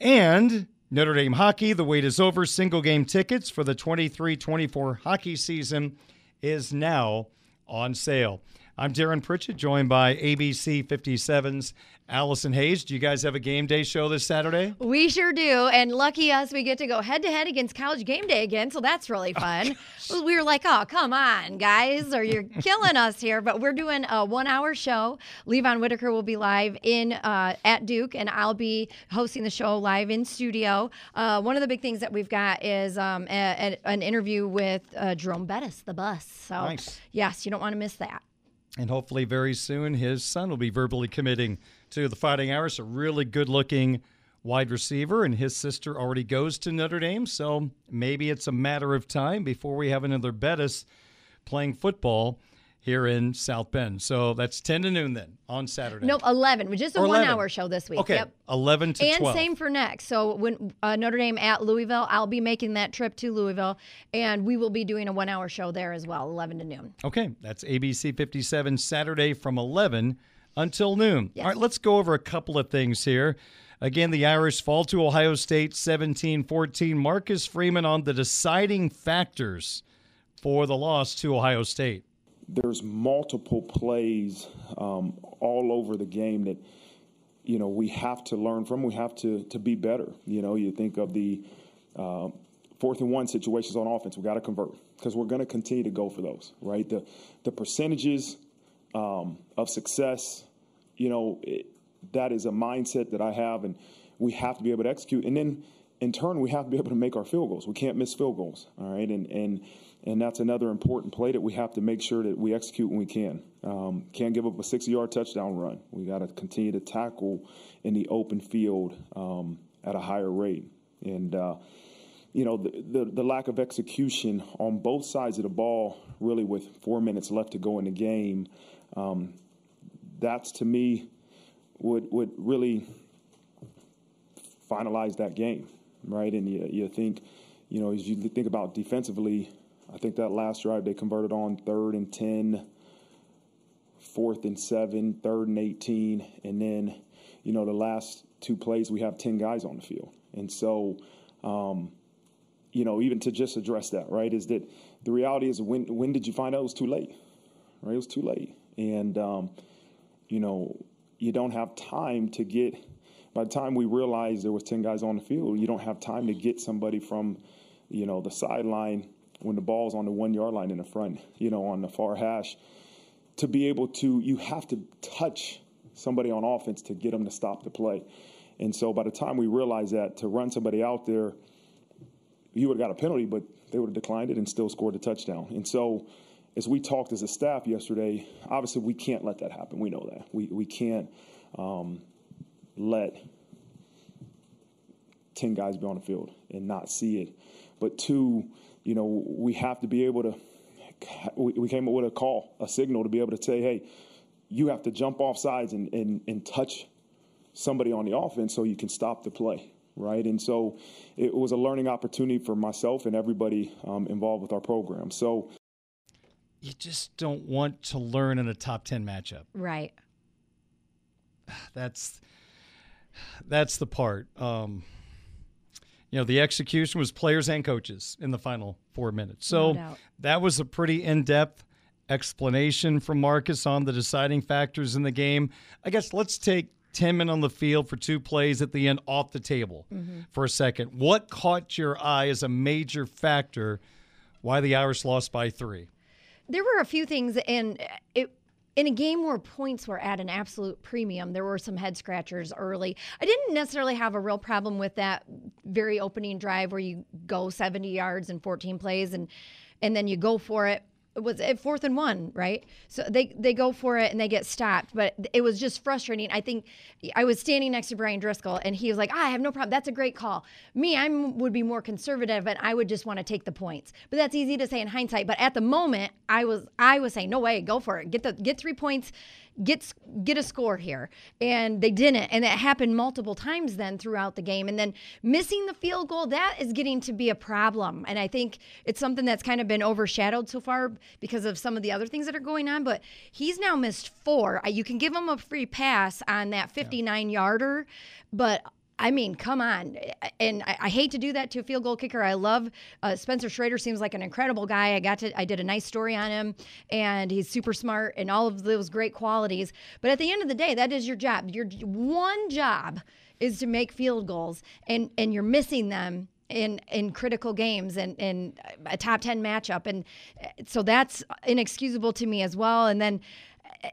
And Notre Dame hockey, the wait is over. Single game tickets for the 23 24 hockey season is now on sale. I'm Darin Pritchett, joined by ABC 57's Allison Hayes. Do you guys have a game day show this Saturday? We sure do. And lucky us, we get to go head to head against College Game Day again. So that's really fun. we were like, oh, come on, guys, or you're killing us here. But we're doing a one hour show. Levon Whitaker will be live in uh, at Duke, and I'll be hosting the show live in studio. Uh, one of the big things that we've got is um, a, a, an interview with uh, Jerome Bettis, the bus. So, Nice. yes, you don't want to miss that. And hopefully, very soon, his son will be verbally committing to the Fighting Irish. A really good looking wide receiver, and his sister already goes to Notre Dame. So maybe it's a matter of time before we have another Bettis playing football here in South Bend. So that's 10 to noon then on Saturday. Nope, 11. Just a Or one 11. hour show this week. Okay, Yep. 11 to and 12. same for next. So when uh, Notre Dame at Louisville, I'll be making that trip to Louisville, and we will be doing a one-hour show there as well, 11 to noon. Okay, that's ABC 57 Saturday from 11 until noon. All right, let's go over a couple of things here. Again, the Irish fall to Ohio State 17 14. Marcus Freeman on the deciding factors for the loss to Ohio State. there's multiple plays um, all over the game that you know we have to learn from. We have to to be better. You know, you think of the uh, fourth and one situations on offense. We got to convert because we're going to continue to go for those. Right. The the percentages um, of success. You know, it, that is a mindset that I have, and we have to be able to execute. And then in turn, we have to be able to make our field goals. We can't miss field goals. All right, and and and that's another important play that we have to make sure that we execute when we can. Um, can't give up a 60-yard touchdown run. We got to continue to tackle in the open field um, at a higher rate. And uh, you know the, the the lack of execution on both sides of the ball, really with four minutes left to go in the game. Um, that's to me would would really finalize that game, right? And you, you think, you know, as you think about defensively, I think that last drive they converted on third and 10, fourth and seven, third and 18, and then, you know, the last two plays we have 10 guys on the field. And so, um, you know, even to just address that, right, is that the reality is when when did you find out it was too late? Right, it was too late, and um, you know, you don't have time to get. By the time we realized there was ten guys on the field, you don't have time to get somebody from, you know, the sideline when the ball's on the one yard line in the front, you know, on the far hash, to be able to. You have to touch somebody on offense to get them to stop the play, and so by the time we realized that, to run somebody out there, you would have got a penalty, but they would have declined it and still scored a touchdown. And so, as we talked as a staff yesterday, obviously we can't let that happen. We know that. We, we can't um, let 10 guys be on the field and not see it. But two, you know, we have to be able to, we, came up with a call, a signal to be able to say, hey, you have to jump off sides and, and, and touch somebody on the offense so you can stop the play, right? And so it was a learning opportunity for myself and everybody um, involved with our program. So You just don't want to learn in a top 10 matchup. Right. That's that's the part. Um, you know, the execution was players and coaches in the final four minutes. So No that was a pretty in-depth explanation from Marcus on the deciding factors in the game. I guess let's take 10 men on the field for two plays at the end off the table Mhm. for a second. What caught your eye as a major factor why the Irish lost by three? There were a few things, and it in a game where points were at an absolute premium, there were some head scratchers early. I didn't necessarily have a real problem with that very opening drive where you go 70 yards and 14 plays, and and then you go for it. It was at fourth and one, right? So they they go for it and they get stopped, but it was just frustrating. I think I was standing next to Bryan Driskell and he was like, ah, "I have no problem. That's a great call." Me, I would be more conservative and I would just want to take the points. But that's easy to say in hindsight. But at the moment, I was I was saying, "No way, go for it. Get the get three points." Get get a score here, and they didn't, and it happened multiple times then throughout the game. And then missing the field goal that is getting to be a problem, and I think it's something that's kind of been overshadowed so far because of some of the other things that are going on. But he's now missed four. You can give him a free pass on that 59 yarder, but I mean, come on. And I, I, hate to do that to a field goal kicker. I love uh, Spencer Schrader. Seems like an incredible guy. I got to, I did a nice story on him, and he's super smart and all of those great qualities. But at the end of the day, that is your job. Your one job is to make field goals, and and you're missing them in in critical games and in a top 10 matchup and uh, so that's inexcusable to me as well and then uh,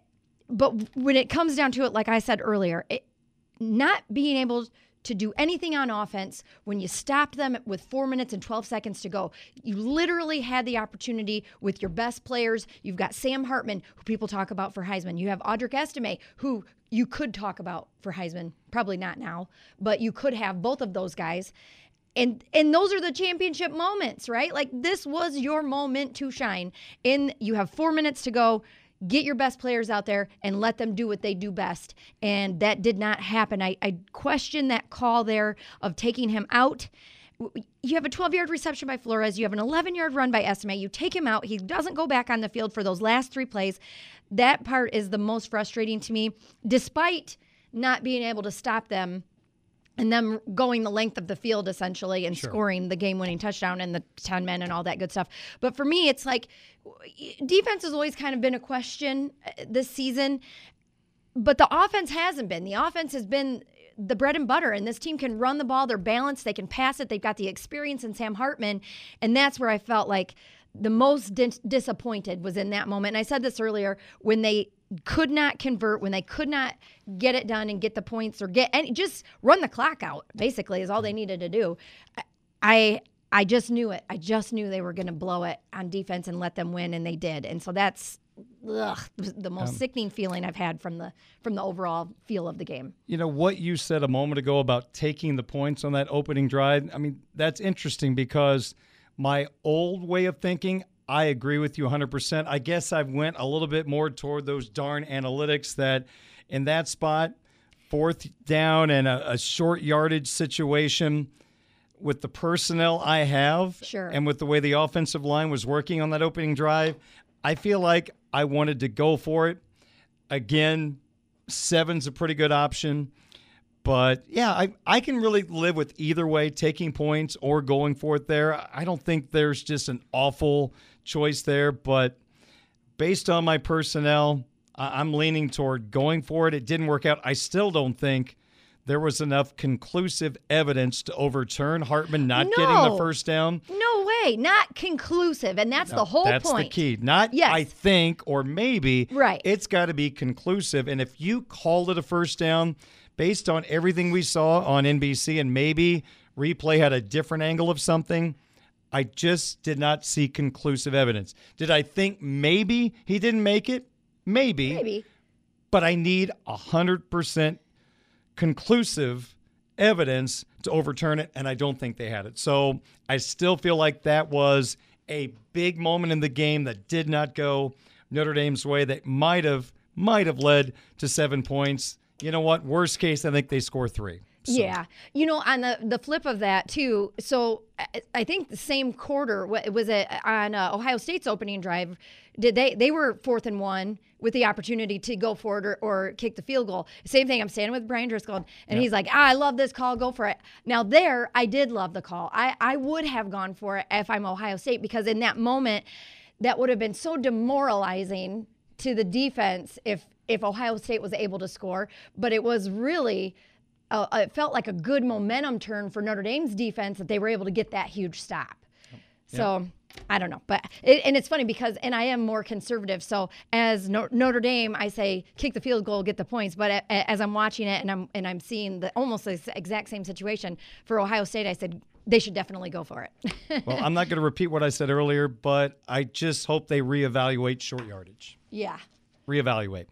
but when it comes down to it like i said earlier it, not being able to do anything on offense when you stopped them with four minutes and 12 seconds to go. You literally had the opportunity with your best players. You've got Sam Hartman, who people talk about for Heisman. You have Audric Estime, who you could talk about for Heisman. Probably not now, but you could have both of those guys. And and those are the championship moments, right? Like this was your moment to shine. And you have 4 minutes to go get your best players out there and let them do what they do best. And that did not happen. I, I question that call there of taking him out. You have a 12 yard reception by Flores. You have an 11 yard run by Estime. You take him out. He doesn't go back on the field for those last three plays. That part is the most frustrating to me, despite not being able to stop them and them going the length of the field essentially and sure. scoring the game winning touchdown and the 10 men and all that good stuff. But for me, it's like defense has always kind of been a question uh, this season, but the offense hasn't been. The offense has been the bread and butter, and this team can run the ball. They're balanced, they can pass it, they've got the experience in Sam Hartman. And that's where I felt like the most dis- disappointed was in that moment. And I said this earlier when they could not convert, when they could not get it done and get the points or get and just run the clock out, basically, is all they needed to do. I I just knew it. I just knew they were going to blow it on defense and let them win, and they did. And so that's ugh, the most um, sickening feeling I've had from the from the overall feel of the game. You know what you said a moment ago about taking the points on that opening drive. I mean, that's interesting because my old way of thinking, I agree with you 100%. I guess I've went a little bit more toward those darn analytics that in that spot, fourth down and a, a short yardage situation with the personnel I have sure. and with the way the offensive line was working on that opening drive, I feel like I wanted to go for it. Again, seven's a pretty good option. But yeah, I, I can really live with either way, taking points or going for it there. I don't think there's just an awful choice there, but based on my personnel, I'm leaning toward going for it. It didn't work out. I still don't think there was enough conclusive evidence to overturn Hartman not no. getting the first down. No way, not conclusive, and that's no, the whole that's point. That's the key. Not yes. I think or maybe. Right. It's got to be conclusive, and if you called it a first down based on everything we saw on NBC, and maybe replay had a different angle of something. I just did not see conclusive evidence. Did I think maybe he didn't make it? Maybe. Maybe. But I need 100% conclusive evidence to overturn it, and I don't think they had it. So I still feel like that was a big moment in the game that did not go Notre Dame's way that might have might have led to seven points. You know what? Worst case, I think they score three. So. Yeah, you know, on the the flip of that too. So I think the same quarter was it on uh, Ohio State's opening drive. Did they they were fourth and one with the opportunity to go for it or, or kick the field goal? Same thing. I'm standing with Bryan Driskell, and yep. he's like, ah, "I love this call. Go for it." Now there, I did love the call. I I would have gone for it if I'm Ohio State because in that moment, that would have been so demoralizing to the defense if if Ohio State was able to score. But it was really uh, it felt like a good momentum turn for Notre Dame's defense that they were able to get that huge stop. So I don't know, but it, and it's funny because and I am more conservative. So as no, Notre Dame, I say kick the field goal, get the points. But a, as I'm watching it and I'm and I'm seeing the almost the exact same situation for Ohio State, I said they should definitely go for it. well, I'm not going to repeat what I said earlier, but I just hope they reevaluate short yardage. Yeah. Reevaluate.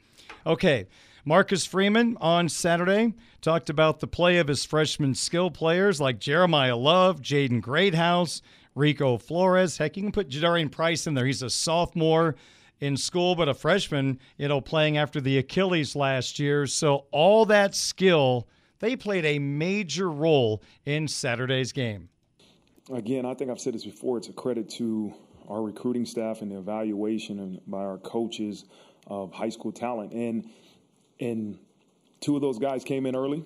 Okay. Marcus Freeman on Saturday talked about the play of his freshman skill players like Jeremiyah Love, Jaden Greathouse, Rico Flores. Heck, you can put Jadarian Price in there. He's a sophomore in school, but a freshman, you know, playing after the Achilles last year. So all that skill, they played a major role in Saturday's game. Again, I think I've said this before. It's a credit to our recruiting staff and the evaluation and by our coaches of high school talent. And and two of those guys came in early.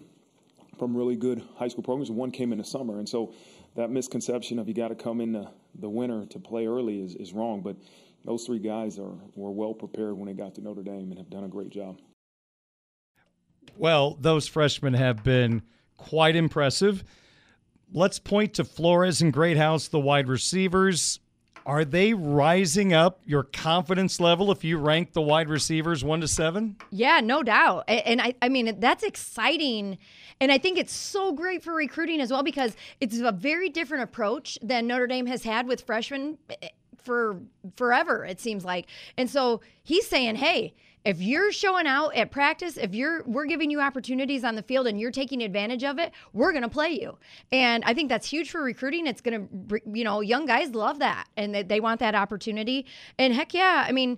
from really good high school programs, one came in the summer. And so that misconception of you got to come in the, the winter to play early is, is wrong. But those three guys are were well prepared when they got to Notre Dame and have done a great job. Well, those freshmen have been quite impressive. Let's point to Flores and Greathouse, the wide receivers. Are they rising up your confidence level if you rank the wide receivers one to seven? Yeah, no doubt. And I, I mean, that's exciting. And I think it's so great for recruiting as well because it's a very different approach than Notre Dame has had with freshmen eh, for forever, it seems like. And so he's saying, hey, if you're showing out at practice, if you're we're giving you opportunities on the field and you're taking advantage of it, we're going to play you. And I think that's huge for recruiting. It's going to you know, young guys love that and they, they want that opportunity. And heck yeah, I mean,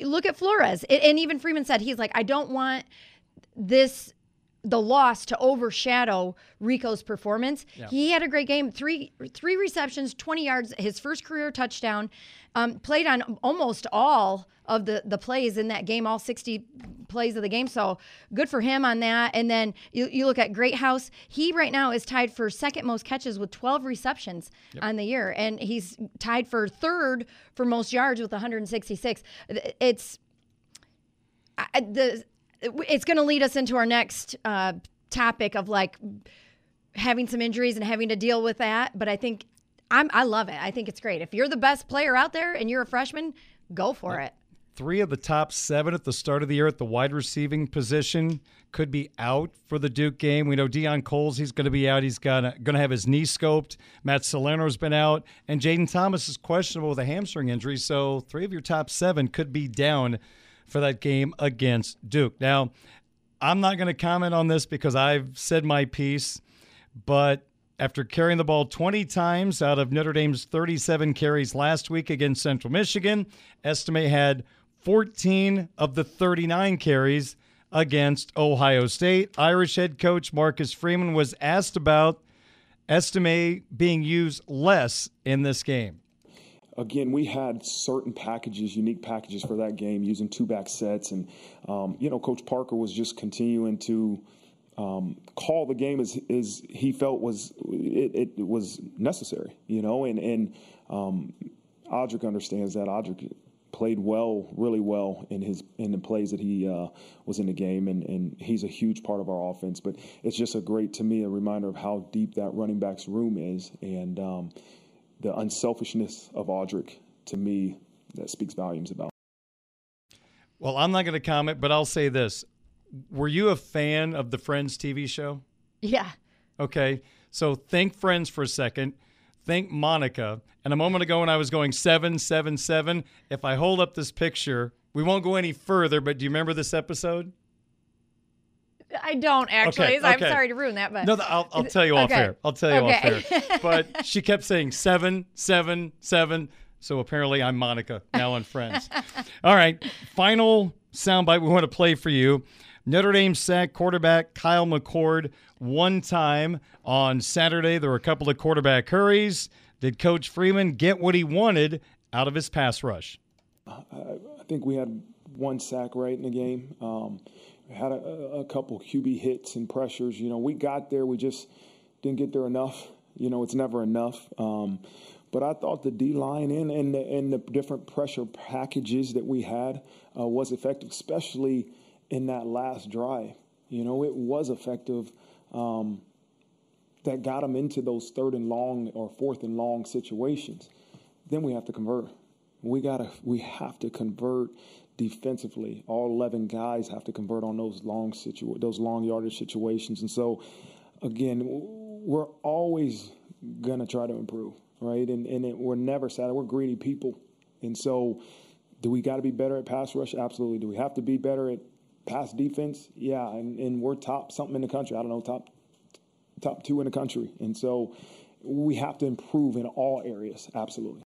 look at Flores. And even Freeman said he's like I don't want this the loss to overshadow Rico's performance. Yeah. He had a great game, three three receptions, 20 yards, his first career touchdown. Um, played on almost all of the the plays in that game, all 60 plays of the game. So good for him on that. And then you, you look at Greathouse. He right now is tied for second most catches with 12 receptions yep. on the year, and he's tied for third for most yards with 166. It's I, the it's going to lead us into our next uh, topic of like having some injuries and having to deal with that. But I think I'm, I love it. I think it's great. If you're the best player out there and you're a freshman, go for it. Three of the top seven at the start of the year at the wide receiving position could be out for the Duke game. We know Deion Colzie, he's going to be out. He's going to have his knee scoped. Matt Salerno's been out. And Jayden Thomas is questionable with a hamstring injury. So three of your top seven could be down for that game against Duke. Now, I'm not going to comment on this because I've said my piece, but after carrying the ball 20 times out of Notre Dame's 37 carries last week against Central Michigan, Estime had 14 of the 39 carries against Ohio State. Irish head coach Marcus Freeman was asked about Estime being used less in this game again, we had certain packages, unique packages for that game using two back sets. And, um, you know, Coach Parker was just continuing to um, call the game as, as he felt was it, it, was necessary, you know, and, and um, Audric understands that. Audric played well, really well in his in the plays that he uh, was in the game, and, and he's a huge part of our offense. But it's just a great, to me, a reminder of how deep that running backs room is, and um, the unselfishness of Audric to me that speaks volumes about. Well, I'm not going to comment, but I'll say this: Were you a fan of the Friends TV show? Yeah. Okay, so think Friends for a second. Think Monica. And a moment ago, when I was going seven, seven, seven, if I hold up this picture, we won't go any further. But do you remember this episode? I don't actually. Okay, okay. I'm sorry to ruin that, but no, I'll, I'll tell you off okay. air. I'll tell you okay. off air. But she kept saying seven, seven, seven. So apparently, I'm Monica now on Friends. All right, final soundbite we want to play for you. Notre Dame sack quarterback Kyle McCord one time on Saturday. There were a couple of quarterback hurries. Did Coach Freeman get what he wanted out of his pass rush? I think we had one sack right in the game. Um, had a, a couple QB hits and pressures. You know, we got there, we just didn't get there enough. You know, it's never enough. Um, but I thought the D line and, and, the, and the different pressure packages that we had uh, was effective, especially in that last drive. You know, it was effective. Um, that got them into those third and long or fourth and long situations. Then we have to convert. We gotta. We have to convert defensively. All 11 guys have to convert on those long situ- those long yardage situations. And so, again, we're always going to try to improve, right? And, and it, we're never satisfied. We're greedy people. And so, do we got to be better at pass rush? Absolutely. Do we have to be better at pass defense? Yeah. And, and we're top something in the country. I don't know, top top two in the country. And so, we have to improve in all areas. Absolutely.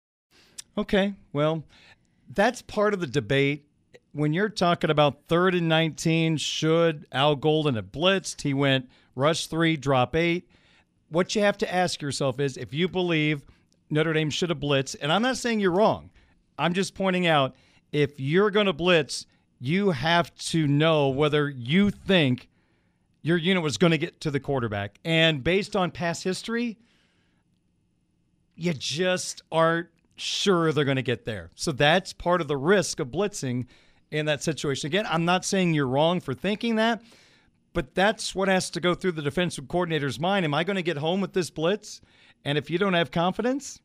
Okay. Well, that's part of the debate when you're talking about third and 19, should Al Golden have blitzed? He went rush three, drop eight. What you have to ask yourself is if you believe Notre Dame should have blitzed, and I'm not saying you're wrong, I'm just pointing out if you're going to blitz, you have to know whether you think your unit was going to get to the quarterback. And based on past history, you just aren't sure they're going to get there. So that's part of the risk of blitzing in that situation. Again, I'm not saying you're wrong for thinking that, but that's what has to go through the defensive coordinator's mind. Am I going to get home with this blitz? And if you don't have confidence,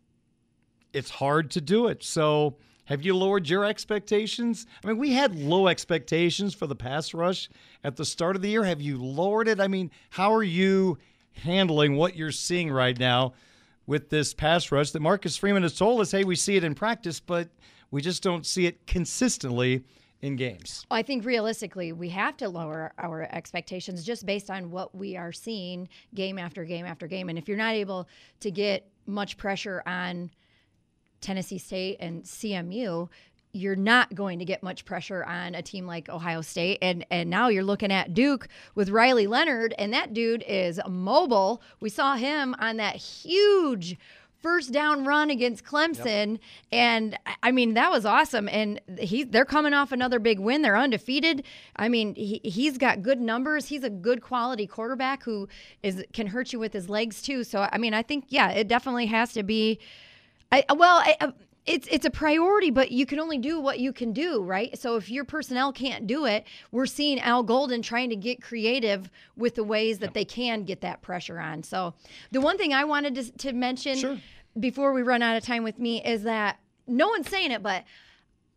it's hard to do it. So, have you lowered your expectations? I mean, we had low expectations for the pass rush at the start of the year. Have you lowered it? I mean, how are you handling what you're seeing right now with this pass rush that Marcus Freeman has told us, hey, we see it in practice, but we just don't see it consistently in games? I think realistically, we have to lower our expectations just based on what we are seeing game after game after game. And if you're not able to get much pressure on Tennessee State and CMU, you're not going to get much pressure on a team like Ohio State. And and now you're looking at Duke with Riley Leonard, and that dude is mobile. We saw him on that huge first down run against Clemson, yep. and I mean that was awesome. And he they're coming off another big win. They're undefeated. I mean he he's got good numbers. He's a good quality quarterback who is can hurt you with his legs too. So I mean I think yeah it definitely has to be. I well I, uh, it's it's a priority, but you can only do what you can do, right? So if your personnel can't do it, we're seeing Al Golden trying to get creative with the ways that they can get that pressure on. So the one thing I wanted to, to mention sure. before we run out of time with me is that no one's saying it, but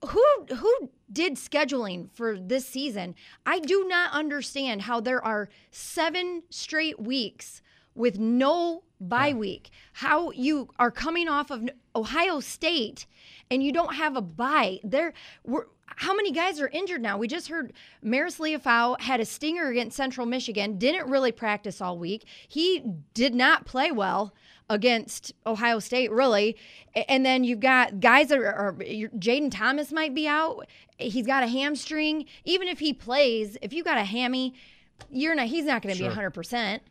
who who did scheduling for this season? I do not understand how there are seven straight weeks with no bye yeah. week. How you are coming off of Ohio State and you don't have a bye. There were how many guys are injured now? We just heard Marist Liufau had a stinger against Central Michigan, didn't really practice all week. He did not play well against Ohio State, really. And then you've got guys that are, Jayden Thomas might be out. He's got a hamstring. Even if he plays, if you got a hammy, you're not. He's not going to sure. be 100. percent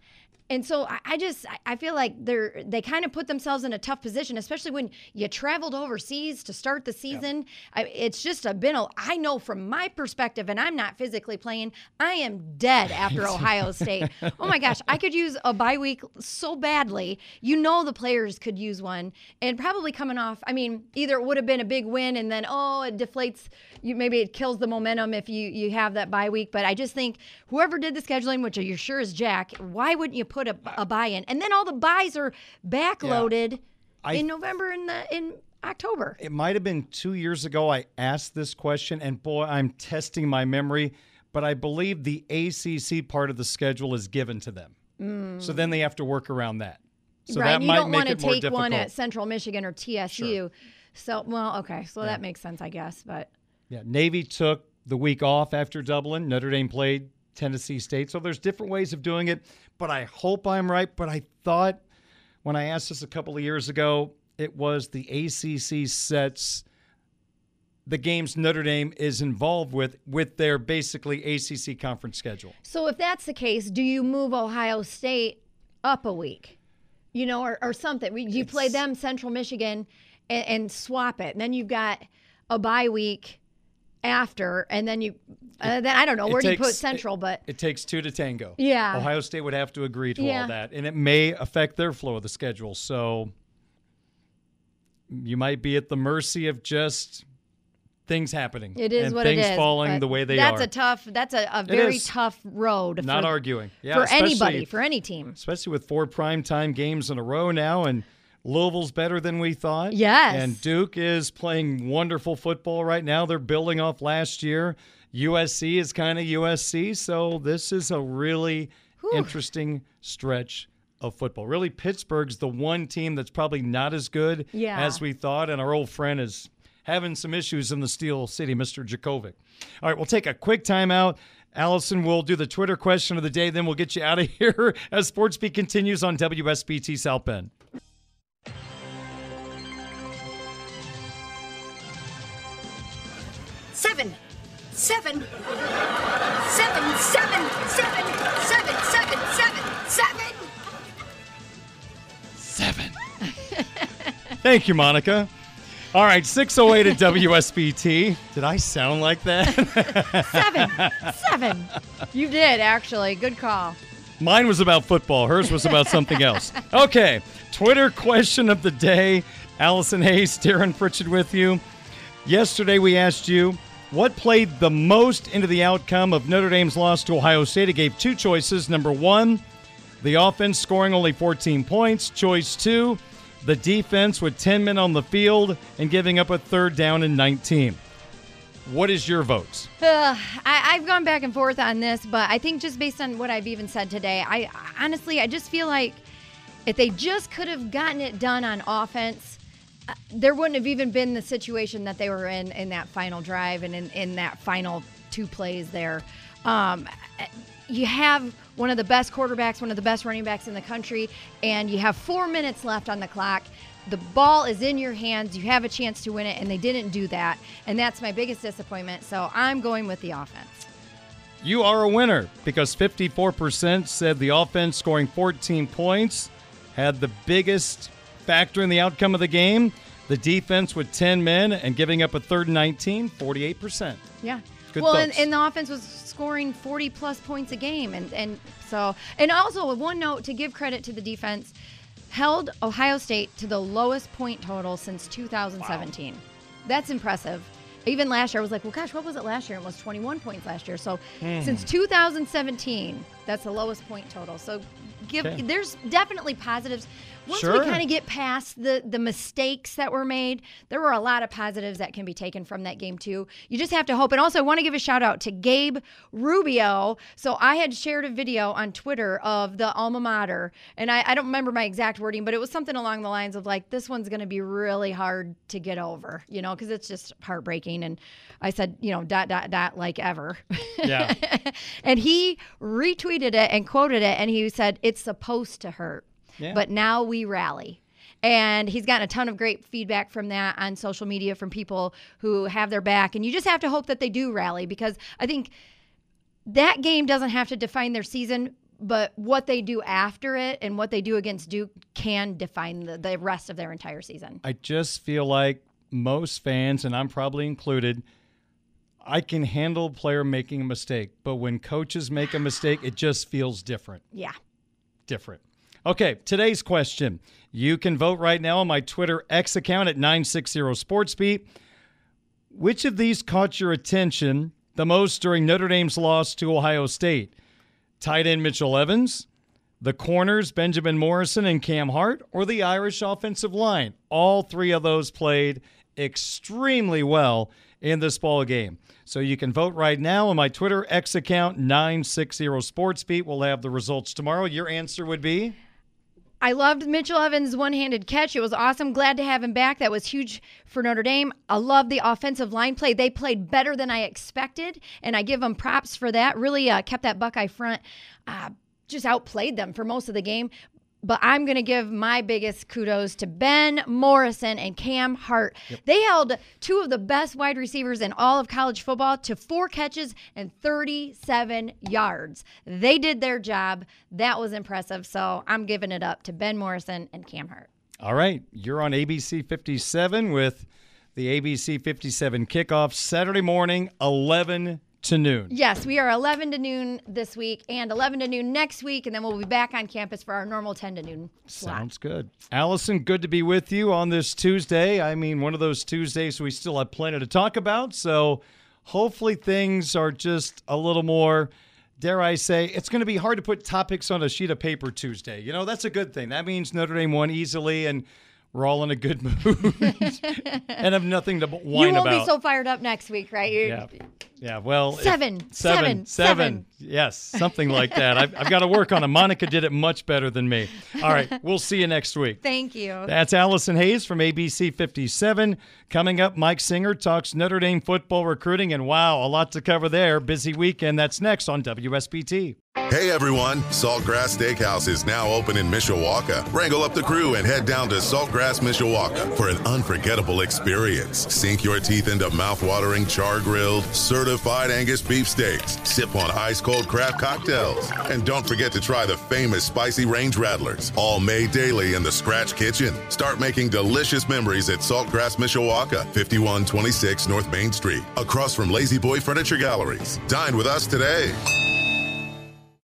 and so I, just I feel like they're they kind of put themselves in a tough position, especially when you traveled overseas to start the season. I, it's just a been a I know from my perspective, and I'm not physically playing. I am dead after Ohio State. Oh my gosh, I could use a bye week so badly. You know the players could use one, and probably coming off. I mean, either it would have been a big win, and then oh, it deflates. You maybe it kills the momentum if you you have that bye week. But I just think whoever did the scheduling, which you're sure is Jack, why wouldn't you put put a, a bye in, and then all the byes are backloaded yeah. in November and in October. It might have been two years ago. I asked this question, and boy, I'm testing my memory. But I believe the ACC part of the schedule is given to them, so then they have to work around that. So right, that you might don't want to take difficult. one at Central Michigan or TSU. So, well, okay, so that makes sense, I guess. But yeah, Navy took the week off after Dublin. Notre Dame played Tennessee State. So there's different ways of doing it but I hope I'm right. But I thought when I asked this a couple of years ago, it was the ACC sets the games Notre Dame is involved with with their basically ACC conference schedule. So if that's the case, do you move Ohio State up a week? You know, or, or something. You it's, play them Central Michigan and, and swap it. And then you've got a bye week after, and then you, uh, then I don't know where do you put Central, it, but it takes two to tango. Yeah, Ohio State would have to agree to yeah. all that, and it may affect their flow of the schedule. So you might be at the mercy of just things happening. It is and what things it is. falling the way they that's are. That's a tough. That's a, a very tough road. Not for, arguing. Yeah, for anybody, for any team, especially with four primetime games in a row now, and Louisville's better than we thought. Yes. And Duke is playing wonderful football right now. They're building off last year. USC is kind of USC. So this is a really Whew. interesting stretch of football. Really, Pittsburgh's the one team that's probably not as good yeah. as we thought. And our old friend is having some issues in the Steel City, Mr. Jurkovec. All right, we'll take a quick timeout. Allison will do the Twitter question of the day, then we'll get you out of here as Sports Beat continues on WSBT South Bend. Seven. Seven. Seven, seven, seven, seven, seven, seven, seven. Seven. Thank you, Monica. All right, 608 at WSBT. Did I sound like that? Seven. Seven. You did, actually. Good call. Mine was about football. Hers was about something else. Okay, Twitter question of the day. Allison Hayes, Darin Pritchett with you. Yesterday we asked you what played the most into the outcome of Notre Dame's loss to Ohio State. It gave two choices. Number one, the offense scoring only 14 points. Choice two, the defense with 10 men on the field and giving up a third down and 19. What is your votes? Ugh, I, I've gone back and forth on this, but I think just based on what I've even said today, I honestly, I just feel like if they just could have gotten it done on offense, uh, there wouldn't have even been the situation that they were in in that final drive and in, in that final two plays there. Um, you have one of the best quarterbacks, one of the best running backs in the country, and you have four minutes left on the clock. The ball is in your hands. You have a chance to win it, and they didn't do that. And that's my biggest disappointment. So I'm going with the offense. You are a winner because 54% said the offense scoring 14 points had the biggest factor in the outcome of the game. The defense with 10 men and giving up a third and 19, 48%. Yeah. Good well, and, and the offense was scoring 40 plus points a game. And, and so, and also, one note to give credit to the defense held Ohio State to the lowest point total since 2017. That's impressive. Even last year, I was like, well, gosh, what was it last year? It was 21 points last year. So Hmm. since 2017, that's the lowest point total. So give Okay. there's definitely positives. Once Sure. we kind of get past the the mistakes that were made, there were a lot of positives that can be taken from that game too. You just have to hope. And also, I want to give a shout out to Gabe Rubio. So I had shared a video on Twitter of the alma mater, and I, I don't remember my exact wording, but it was something along the lines of like, "This one's going to be really hard to get over," you know, because it's just heartbreaking. And I said, you know, dot dot dot like ever. Yeah. and he retweeted it and quoted it, and he said, "It's supposed to hurt." Yeah. But now we rally. And he's gotten a ton of great feedback from that on social media from people who have their back. And you just have to hope that they do rally because I think that game doesn't have to define their season, but what they do after it and what they do against Duke can define the, the rest of their entire season. I just feel like most fans, and I'm probably included, I can handle a player making a mistake, but when coaches make a mistake, it just feels different. Yeah. Different. Okay, today's question. You can vote right now on my Twitter X account at 960 SportsBeat. Which of these caught your attention the most during Notre Dame's loss to Ohio State? Tight end Mitchell Evans, the corners Benjamin Morrison and Cam Hart, or the Irish offensive line? All three of those played extremely well in this ball game. So you can vote right now on my Twitter X account 960 SportsBeat. We'll have the results tomorrow. Your answer would be I loved Mitchell Evans' one handed catch. It was awesome. Glad to have him back. That was huge for Notre Dame. I love the offensive line play. They played better than I expected, and I give them props for that. Really uh, kept that Buckeye front, uh, just outplayed them for most of the game. But I'm going to give my biggest kudos to Ben Morrison and Cam Hart. They held two of the best wide receivers in all of college football to four catches and 37 yards. They did their job. That was impressive. So I'm giving it up to Ben Morrison and Cam Hart. All right, you're on ABC 57 with the ABC 57 kickoff Saturday morning, 11 to noon. Yes, we are 11 to noon this week and 11 to noon next week, and then we'll be back on campus for our normal 10 to noon slot. Sounds good. Allison, good to be with you on this Tuesday. I mean, one of those Tuesdays we still have plenty to talk about. So hopefully things are just a little more, dare I say, it's going to be hard to put topics on a sheet of paper Tuesday. You know, that's a good thing. That means Notre Dame won easily and we're all in a good mood and have nothing to whine about. You won't about. be so fired up next week, right? You're- Yeah. Yeah, well, if- Seven, seven, seven, seven. Yes, something like that. I've, I've got to work on it. Monica did it much better than me. All right, we'll see you next week. Thank you. That's Allison Hayes from ABC 57. Coming up, Mike Singer talks Notre Dame football recruiting, and wow, a lot to cover there. Busy weekend. That's next on WSBT. Hey everyone, Saltgrass Steakhouse is now open in Mishawaka. Wrangle up the crew and head down to Saltgrass Mishawaka for an unforgettable experience. Sink your teeth into mouth-watering char-grilled, certified Angus beef steaks. Sip on ice-cold craft cocktails. And don't forget to try the famous spicy range rattlers, all made daily in the Scratch Kitchen. Start making delicious memories at Saltgrass Mishawaka, 5126 North Main Street, across from La-Z-Boy Furniture Galleries. Dine with us today.